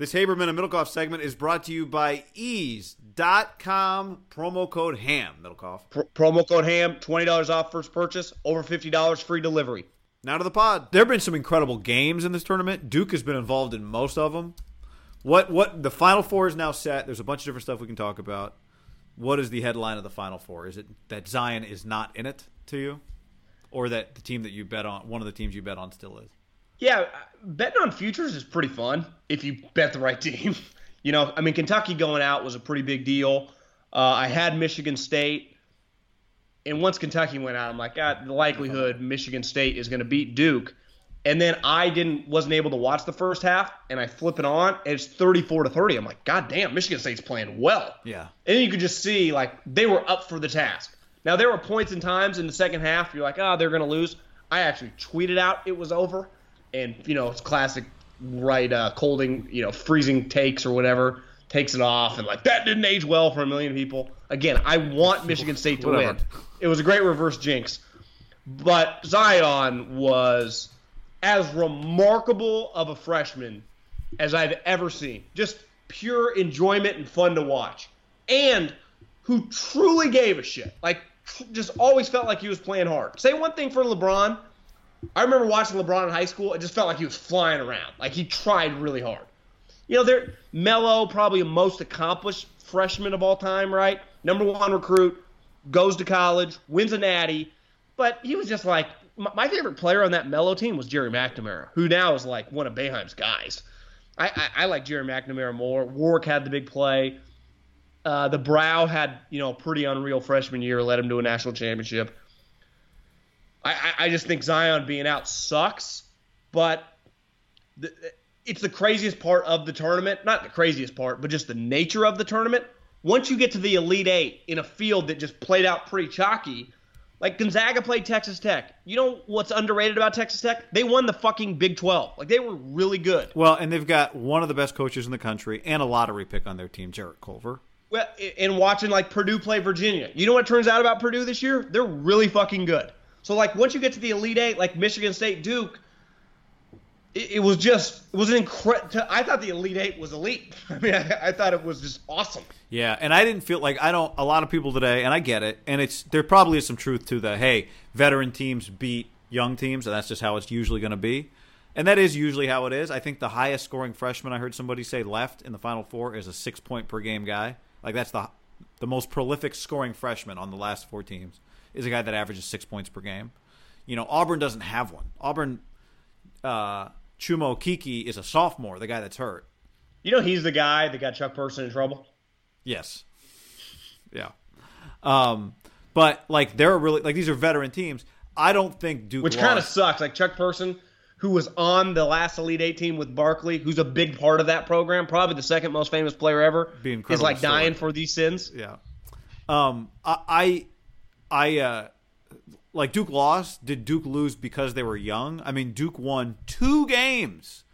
This Haberman and Middlekauff segment is brought to you by eaze.com, promo code HAM, Middlekauff. Pr- promo code HAM, $20 off first purchase, over $50 free delivery. Now to the pod. There have been some incredible games in this tournament. Duke has been involved in most of them. What what the final four is now set. There's a bunch of different stuff we can talk about. What is the headline of the final four? Is it that Zion is not in it to you? Or that the team that you bet on, one of the teams you bet on still is? Yeah, uh, betting on futures is pretty fun if you bet the right team. you know, I mean, Kentucky going out was a pretty big deal. Uh, I had Michigan State, and once Kentucky went out, I'm like, God, the likelihood Michigan State is going to beat Duke. And then I didn't wasn't able to watch the first half, and I flip it on, and it's 34 to 30. I'm like, God damn, Michigan State's playing well. Yeah. And then you could just see like they were up for the task. Now there were points and times in the second half you're like, oh, they're going to lose. I actually tweeted out it was over and you know it's classic right uh, colding you know freezing takes or whatever takes it off and like that didn't age well for a million people. Again i want michigan state to Whatever. win. It was a great reverse jinx. But zion was as remarkable of a freshman as i've ever seen. Just pure enjoyment and fun to watch. And who truly gave a shit. Like just always felt like he was playing hard. Say one thing for lebron I remember watching LeBron in high school. It just felt like he was flying around. Like he tried really hard. You know, they're Melo, probably the most accomplished freshman of all time, right? Number one recruit, goes to college, wins a natty, but he was just like my favorite player on that Melo team was Gerry McNamara, who now is like one of Boeheim's guys. I, I, I like Gerry McNamara more. Warrick had the big play. Uh, the Brow had you know a pretty unreal freshman year, led him to a national championship. I, I, just think Zion being out sucks, but the, it's the craziest part of the tournament. Not the craziest part, but just the nature of the tournament. Once you get to the Elite Eight in a field that just played out pretty chalky, like Gonzaga played Texas Tech. You know what's underrated about Texas Tech? They won the fucking Big 12. Like they were really good. Well, and they've got one of the best coaches in the country and a lottery pick on their team, Jarrett Culver. Well, and watching like Purdue play Virginia. You know what turns out about Purdue this year? They're really fucking good. So like once you get to the Elite Eight, like Michigan State, Duke, it, it was just it was an incredible. I thought the Elite Eight was elite. I mean, I, I thought it was just awesome. Yeah, and I didn't feel like I don't. A lot of people today, and I get it, and it's there probably is some truth to the hey, veteran teams beat young teams, and that's just how it's usually going to be, and that is usually how it is. I think the highest scoring freshman I heard somebody say left in the Final Four is a six point per game guy. Like that's the the most prolific scoring freshman on the last four teams is a guy that averages six points per game. You know, Auburn doesn't have one. Auburn, uh, Chuma Okeke is a sophomore, the guy that's hurt. You know, he's the guy that got Chuck Person in trouble. Yes. Yeah. Um, but like they're really like these are veteran teams. I don't think Duke Which kind of sucks. Like Chuck Person, who was on the last Elite Eight team with Barkley, who's a big part of that program, probably the second most famous player ever, is like dying for these sins. Yeah. Um, I, I, uh, like Duke lost. Did Duke lose because they were young? I mean, Duke won two games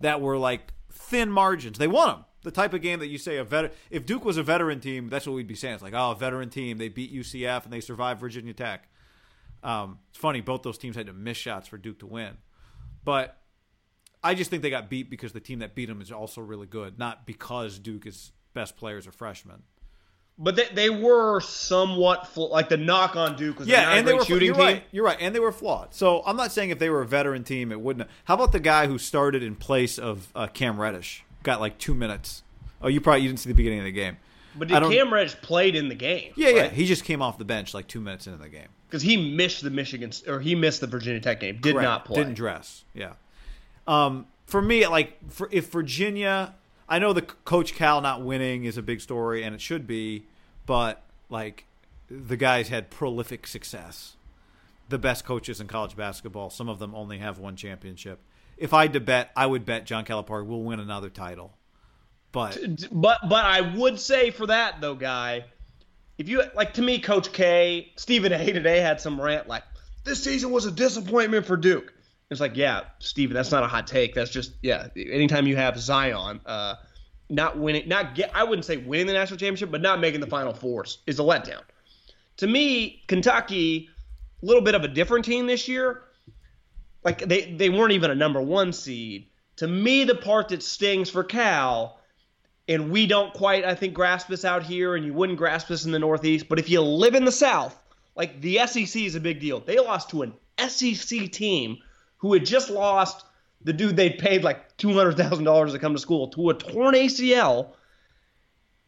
that were like thin margins. They won them. The type of game that you say a vet. If Duke was a veteran team, that's what we'd be saying. It's like, oh, a veteran team. They beat UCF and they survived Virginia Tech. Um, it's funny. Both those teams had to miss shots for Duke to win, but I just think they got beat because the team that beat them is also really good, not because Duke is best players are freshmen. But they, they were somewhat fl- like the knock on Duke was Yeah, and they were shooting you're team. right. You're right, and they were flawed. So I'm not saying if they were a veteran team, it wouldn't. How about the guy who started in place of uh, Cam Reddish? Got like two minutes. Oh, you probably you didn't see the beginning of the game. But did don't- Cam Reddish played in the game? Yeah, yeah. He just came off the bench like two minutes into the game. because he missed the Michigan or he missed the Virginia Tech game. Did Correct. not play. Didn't dress. Yeah. Um, for me, like for, if Virginia, I know the Coach Cal not winning is a big story, and it should be, but like the guys had prolific success. The best coaches in college basketball. Some of them only have one championship. If I had to bet, I would bet John Calipari will win another title. But But but I would say for that though, guy, if you like to me, Coach K, Stephen A. today had some rant like this season was a disappointment for Duke. It's like, yeah, Stephen, that's not a hot take. That's just yeah. Anytime you have Zion, uh, not winning, not get, I wouldn't say winning the national championship, but not making the Final Fours is a letdown. To me, Kentucky, a little bit of a different team this year. Like they they weren't even a number one seed. To me, the part that stings for Cal and we don't quite, I think, grasp this out here, and you wouldn't grasp this in the Northeast. But if you live in the South, like the SEC is a big deal. They lost to an SEC team who had just lost the dude they paid like two hundred thousand dollars to come to school to a torn ACL,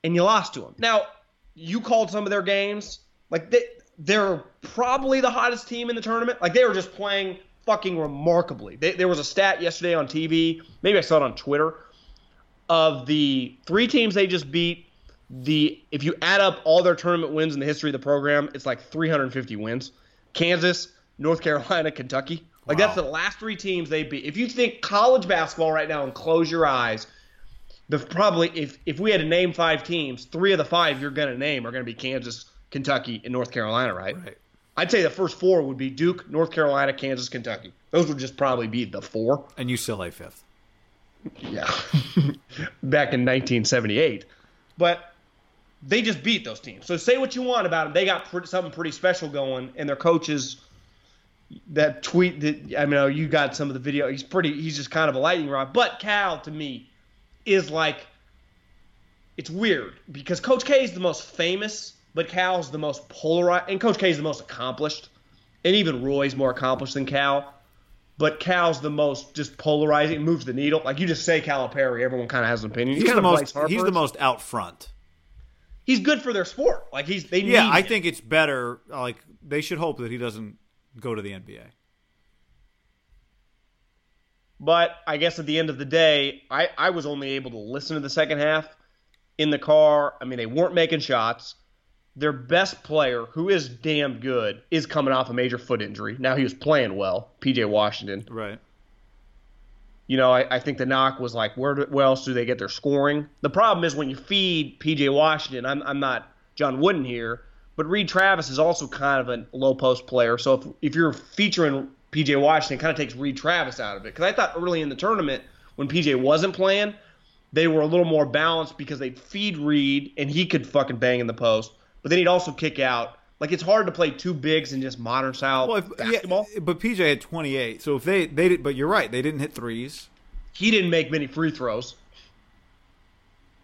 and you lost to him. Now, you called some of their games like they, they're probably the hottest team in the tournament. Like they were just playing fucking remarkably. They, there was a stat yesterday on TV, maybe I saw it on Twitter of the three teams they just beat, the if you add up all their tournament wins in the history of the program, it's like 350 wins. Kansas, North Carolina, Kentucky. Like that's the last three teams they beat. If you think college basketball right now and close your eyes, the probably if if we had to name five teams, three of the five you're gonna name are gonna be Kansas, Kentucky, and North Carolina, right? Right. I'd say the first four would be Duke, North Carolina, Kansas, Kentucky. Those would just probably be the four. and UCLA fifth. Yeah. Back in 1978. But they just beat those teams. So say what you want about them. They got something pretty special going, and their coaches. That tweet that I mean, oh, you got some of the video. He's pretty. He's just kind of a lightning rod. But Cal, to me, is like. It's weird because Coach K is the most famous, but Cal's the most polarized, and Coach K is the most accomplished, and even Roy's more accomplished than Cal but Cal's the most just polarizing, moves the needle. Like you just say Calipari, everyone kind of has an opinion. He's, kind the of most. He's the most out front. He's good for their sport. Like he's they Yeah, I him. think it's better. Like they should hope that he doesn't go to the NBA. But I guess at the end of the day, I I was only able to listen to the second half in the car. I mean, they weren't making shots. Their best player, who is damn good, is coming off a major foot injury. Now he was playing well, PJ Washington. Right. You know, I, I think the knock was like, where, do, where else do they get their scoring? The problem is when you feed PJ Washington, I'm, I'm not John Wooden here, but Reid Travis is also kind of a low post player. So if, if you're featuring PJ Washington, it kind of takes Reid Travis out of it. Because I thought early in the tournament, when PJ wasn't playing, they were a little more balanced because they'd feed Reid and he could fucking bang in the post. But then he'd also kick out. Like it's hard to play two bigs in just modern style Well, if, basketball. yeah, but PJ had 28. So if they they did, but you're right, they didn't hit threes. he didn't make many free throws.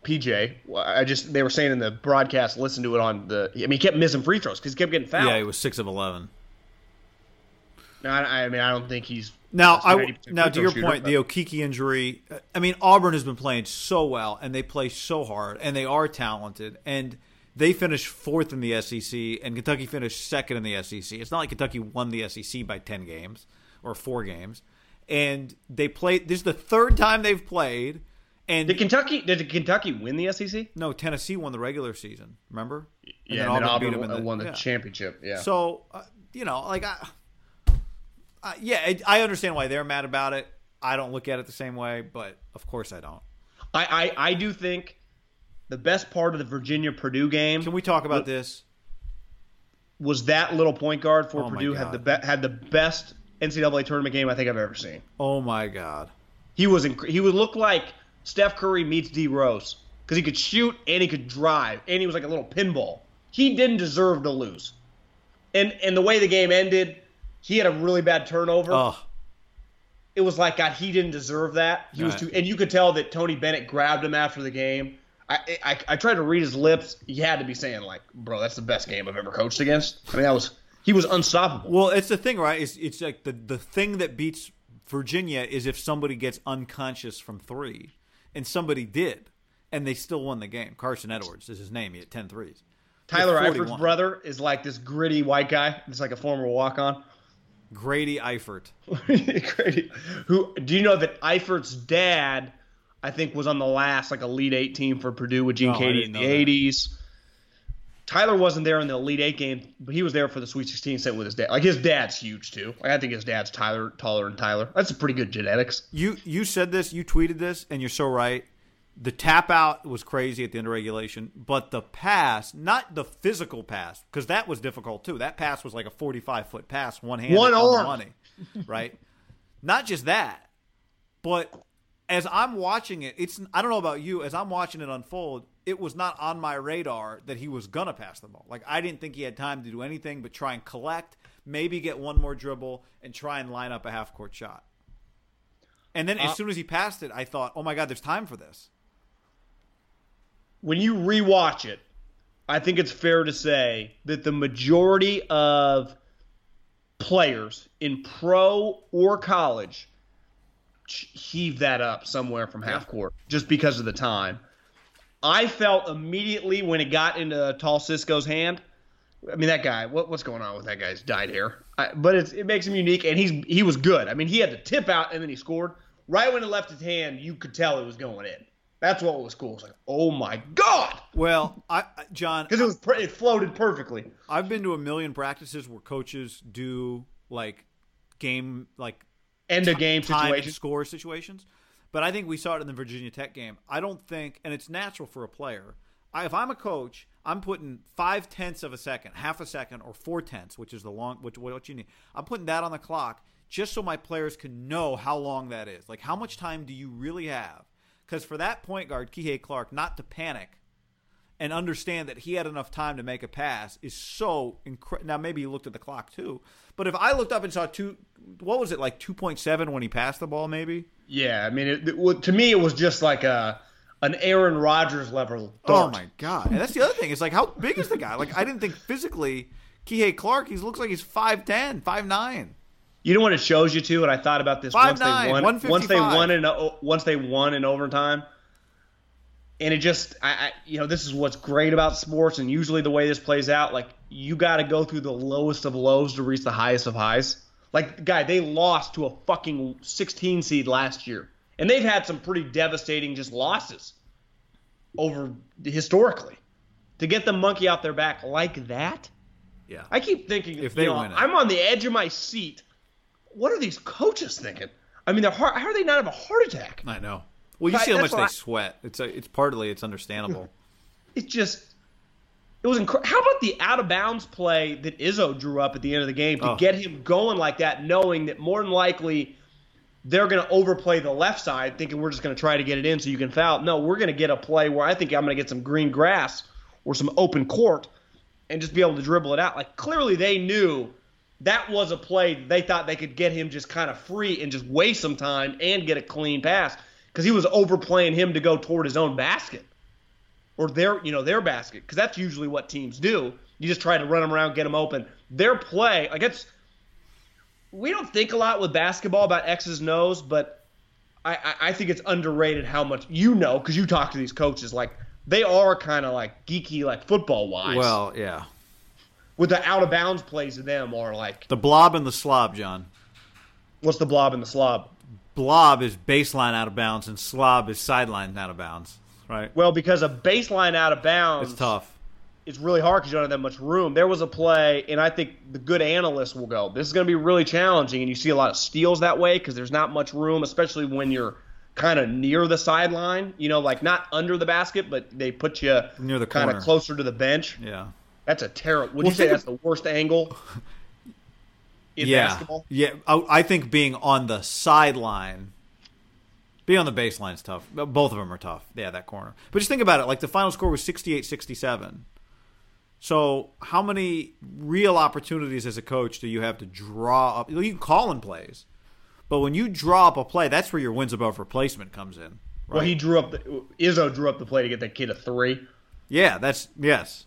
PJ, I just they were saying in the broadcast. Listen to it on the. I mean, he kept missing free throws because he kept getting fouled. Yeah, he was six of 11. No, I, I mean, I don't think he's Now, a I 90% now to your shooter, point, but- the Okeke injury. I mean, Auburn has been playing so well, and they play so hard, and they are talented, and they finished fourth in the SEC, and Kentucky finished second in the SEC. It's not like Kentucky won the SEC by ten games or four games, and they played. This is the third time they've played, and Did Kentucky? Did Kentucky win the SEC? no, Tennessee won the regular season. Remember? And yeah, then and then Auburn Auburn 'em in won, the- won the yeah. championship. Yeah. So uh, you know, like I, yeah, I, I understand why they're mad about it. I don't look at it the same way, but of course I don't. I, I I do think the best part of the Virginia Purdue game. Can we talk about this? was that little point guard for Oh Purdue had the be- had the best NCAA tournament game I think I've ever seen. Oh my god. He was inc- he would look like Steph Curry meets D Rose because he could shoot and he could drive and he was like a little pinball. He didn't deserve to lose, and and the way the game ended, he had a really bad turnover. Oh, It was like God, he didn't deserve that. He was Right. too, and you could tell that Tony Bennett grabbed him after the game. I, I I tried to read his lips. He had to be saying like, "Bro, that's the best game I've ever coached against." I mean, that was he was unstoppable. well, it's the thing, right? It's it's like the the thing that beats Virginia is if somebody gets unconscious from three, and somebody did, and they still won the game. Carson Edwards is his name. He had 10 threes. Tyler Eifert's brother is like this gritty white guy. It's like a former walk on. Grady Eifert. Grady, who do you know that Eifert's dad, I think, was on the last like Elite Eight team for Purdue with Gene oh, No, Katie in the know that. eighties. Tyler wasn't there in the Elite Eight game, but he was there for the Sweet Sixteen set with his dad. Like his dad's huge too. Like I think his dad's Tyler taller than Tyler. That's a pretty good genetics. You you said this, you tweeted this, and you're so right. The tap out was crazy at the end of regulation, but the pass, not the physical pass, because that was difficult too. That pass was like a 45 foot pass, one hand, One on arm. money, right? not just that, but as I'm watching it, it's I don't know about you. As I'm watching it unfold, it was not on my radar that he was gonna pass the ball. Like I didn't think he had time to do anything but try and collect, maybe get one more dribble, and try and line up a half court shot. And then as uh, soon as he passed it, I thought, "Oh my God, there's time for this." when you rewatch it, I think it's fair to say that the majority of players in pro or college heave that up somewhere from half court just because of the time. I felt immediately when it got into Tall Cisco's hand. I mean, that guy. What, what's going on with that guy's dyed hair? I, but it's, it makes him unique, and he's he was good. I mean, he had the tip out, and then he scored. Right when it left his hand, you could tell it was going in. That's what was cool. It's like, oh my god, Well, I, I- John, because it was it floated perfectly. I've been to a million practices where coaches do like game like End of game time score situations. But I think we saw it in the Virginia Tech game. I don't think, and it's natural for a player. I, if I'm a coach, I'm putting five tenths of a second, half a second, or four tenths, which is the long, which what you need. I'm putting that on the clock just so my players can know how long that is. Like, how much time do you really have? Because for that point guard, Kihei Clark, not to panic and understand that he had enough time to make a pass is so incredible. Now maybe he looked at the clock too, but if I looked up and saw two, what was it like two point seven when he passed the ball? Maybe. Yeah, I mean, it, it, to me, it was just like a an Aaron Rodgers level. Oh my god! And that's the other thing. It's like how big is the guy? Like I didn't think physically, Kihei Clark. He looks like he's 5'10", 5'9". You know what it shows you too, and I thought about this once 5'9", they won. Once they won in once they won in overtime, and it just, I, I, you know, this is what's great about sports, and usually the way this plays out, like you got to go through the lowest of lows to reach the highest of highs. Like, guy, they lost to a fucking 16 seed last year, and they've had some pretty devastating just losses over historically. To get the monkey out their back like that, Yeah. I keep thinking If they know, win it. I'm on the edge of my seat. What are these coaches thinking? I mean, they're heart, how are they not have a heart attack? I know. Well, you Right, see how much they I- sweat. It's a, it's partly it's understandable. It's just, it was incredible. How about the out of bounds play that Izzo drew up at the end of the game to Oh. get him going like that, knowing that more than likely they're going to overplay the left side, thinking we're just going to try to get it in so you can foul. No, we're going to get a play where I think I'm going to get some green grass or some open court and just be able to dribble it out. Like clearly they knew that was a play they thought they could get him just kind of free and just waste some time and get a clean pass because he was overplaying him to go toward his own basket or their you know their basket because that's usually what teams do. You just try to run them around, get them open. Their play, like it's we don't think a lot with basketball about X's and O's, but I, I, I think it's underrated how much you know because you talk to these coaches. Like they are kind of like geeky, like football wise. well, yeah. with the out of bounds plays of them are like The blob and the slob, John. what's the blob and the slob? Blob is baseline out of bounds, and slob is sideline out of bounds. Right. Well, because a baseline out of bounds, It's tough. it's really hard because you don't have that much room. There was a play, and I think the good analysts will go, this is going to be really challenging, and you see a lot of steals that way because there's not much room, especially when you're kind of near the sideline. You know, like not under the basket, but they put you Near the kind of closer to the bench. Yeah. That's a terrible. Would you say that's the worst angle in yeah, basketball? yeah. I, I think being on the sideline, being on the baseline is tough. Both of them are tough. Yeah, that corner. But just think about it. Like the final score was 68-67. So how many real opportunities as a coach do you have to draw up? You can call in plays, but when you draw up a play, that's where your wins above replacement comes in. Well, he drew up the Izzo drew up the play to get that kid a three. Yeah, that's yes.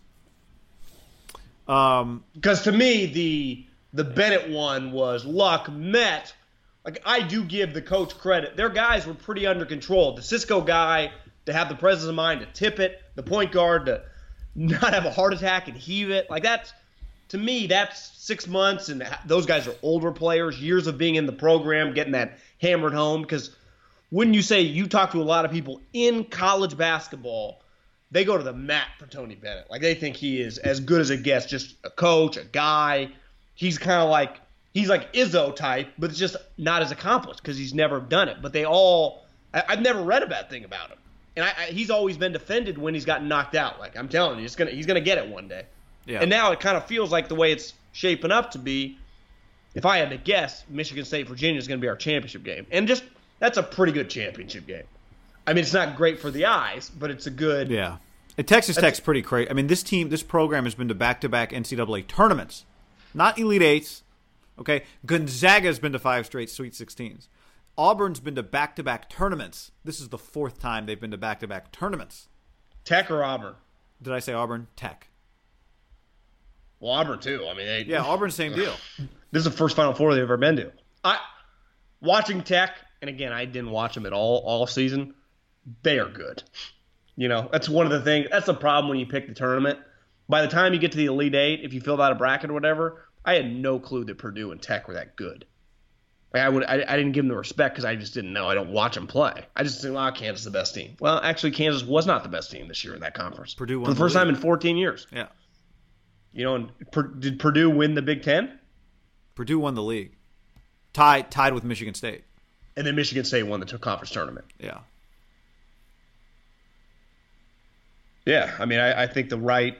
Um, Because to me, the the Bennett one was luck met. Like I do give the coach credit. Their guys were pretty under control. The Cisco guy to have the presence of mind to tip it, the point guard to not have a heart attack and heave it. Like that's to me, that's six months, and those guys are older players, years of being in the program, getting that hammered home. Because wouldn't you say you talk to a lot of people in college basketball? They go to the mat for Tony Bennett. Like they think he is as good as it gets, just a coach, a guy. He's kind of like he's like Izzo type, but it's just not as accomplished because he's never done it. But they all, I, have never read a bad thing about him, and I, I, he's always been defended when he's gotten knocked out. Like I'm telling you, he's gonna he's gonna get it one day. yeah. And now it kind of feels like the way it's shaping up to be. If I had to guess, Michigan State Virginia is going to be our championship game, and just that's a pretty good championship game. I mean, it's not great for the eyes, but it's a good. Yeah. And Texas Tech's pretty crazy. I mean, this team, this program has been to back to back NCAA tournaments, not Elite Eights. Okay. Gonzaga's been to five straight Sweet 16s. Auburn's been to back to back tournaments. This is the fourth time they've been to back to back tournaments. Tech or Auburn? Did I say Auburn? Tech. Well, Auburn too. I mean, they, Yeah, Auburn, same deal. this is the first Final Four they've ever been to. I watching Tech, and again, I didn't watch them at all all season. They are good. You know, that's one of the things. That's the problem when you pick the tournament. By the time you get to the Elite Eight, if you filled out a bracket or whatever, I had no clue that Purdue and Tech were that good. Like I would, I, I didn't give them the respect because I just didn't know. I don't watch them play. I just think, oh, Kansas is the best team. Well, actually, Kansas was not the best team this year in that conference. Purdue won for the the first time in 14 years. Yeah. You know, and Per- did Purdue win the Big Ten? Purdue won the league. Tied tied with Michigan State. And then Michigan State won the conference tournament. Yeah. Yeah, I mean, I, I think the right,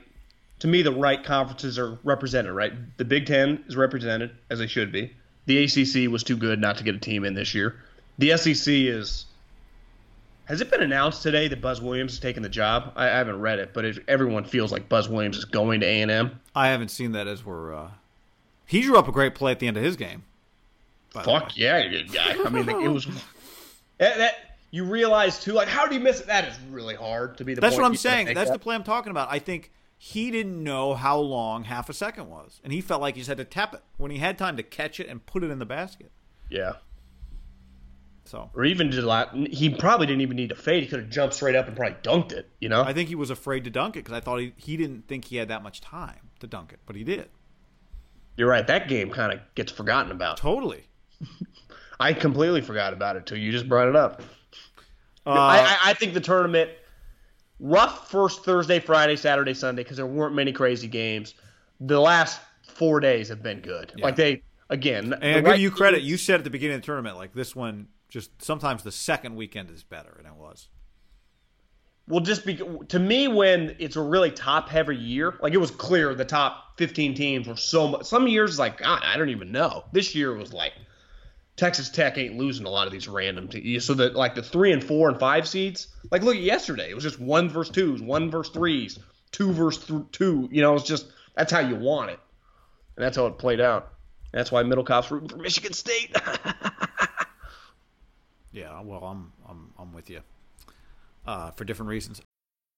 to me, the right conferences are represented. Right, the Big Ten is represented as they should be. The ACC was too good not to get a team in this year. The SEC is. Has it been announced today that Buzz Williams is taking the job? I, I haven't read it, but it, everyone feels like Buzz Williams is going to A and M. I haven't seen that as we're. Uh... He drew up a great play at the end of his game. by the way. Fuck yeah, good guy. I mean, it was. That, that you realize too, like, how do you miss it? That is really hard to be the. That's what I'm saying. That's that. the play I'm talking about. I think he didn't know how long half a second was, and he felt like he just had to tap it when he had time to catch it and put it in the basket. Yeah. So Or even just like he probably didn't even need to fade. He could have jumped straight up and probably dunked it. You know. I think he was afraid to dunk it because I thought he, he didn't think he had that much time to dunk it, but he did. You're right. That game kind of gets forgotten about. Totally. I completely forgot about it till you just brought it up. Uh, I, I think the tournament rough first Thursday, Friday, Saturday, Sunday because there weren't many crazy games. The last four days have been good. Like they again. and the I give you credit. You said at the beginning of the tournament, like this one, just sometimes the second weekend is better, and it was. Well, just be, to me, when it's a really top heavy year, like it was clear the top 15 teams were so much. Some years, like, God, I don't even know. This year was like Texas Tech ain't losing a lot of these random teams. So that, like, the three and four and five seeds, like, look at yesterday. It was just one versus twos, one versus threes, two versus th- two. You know, it's just, that's how you want it. And that's how it played out. That's why Middlekauff's rooting for Michigan State. Yeah. Well, I'm I'm I'm with you. Uh, for different reasons.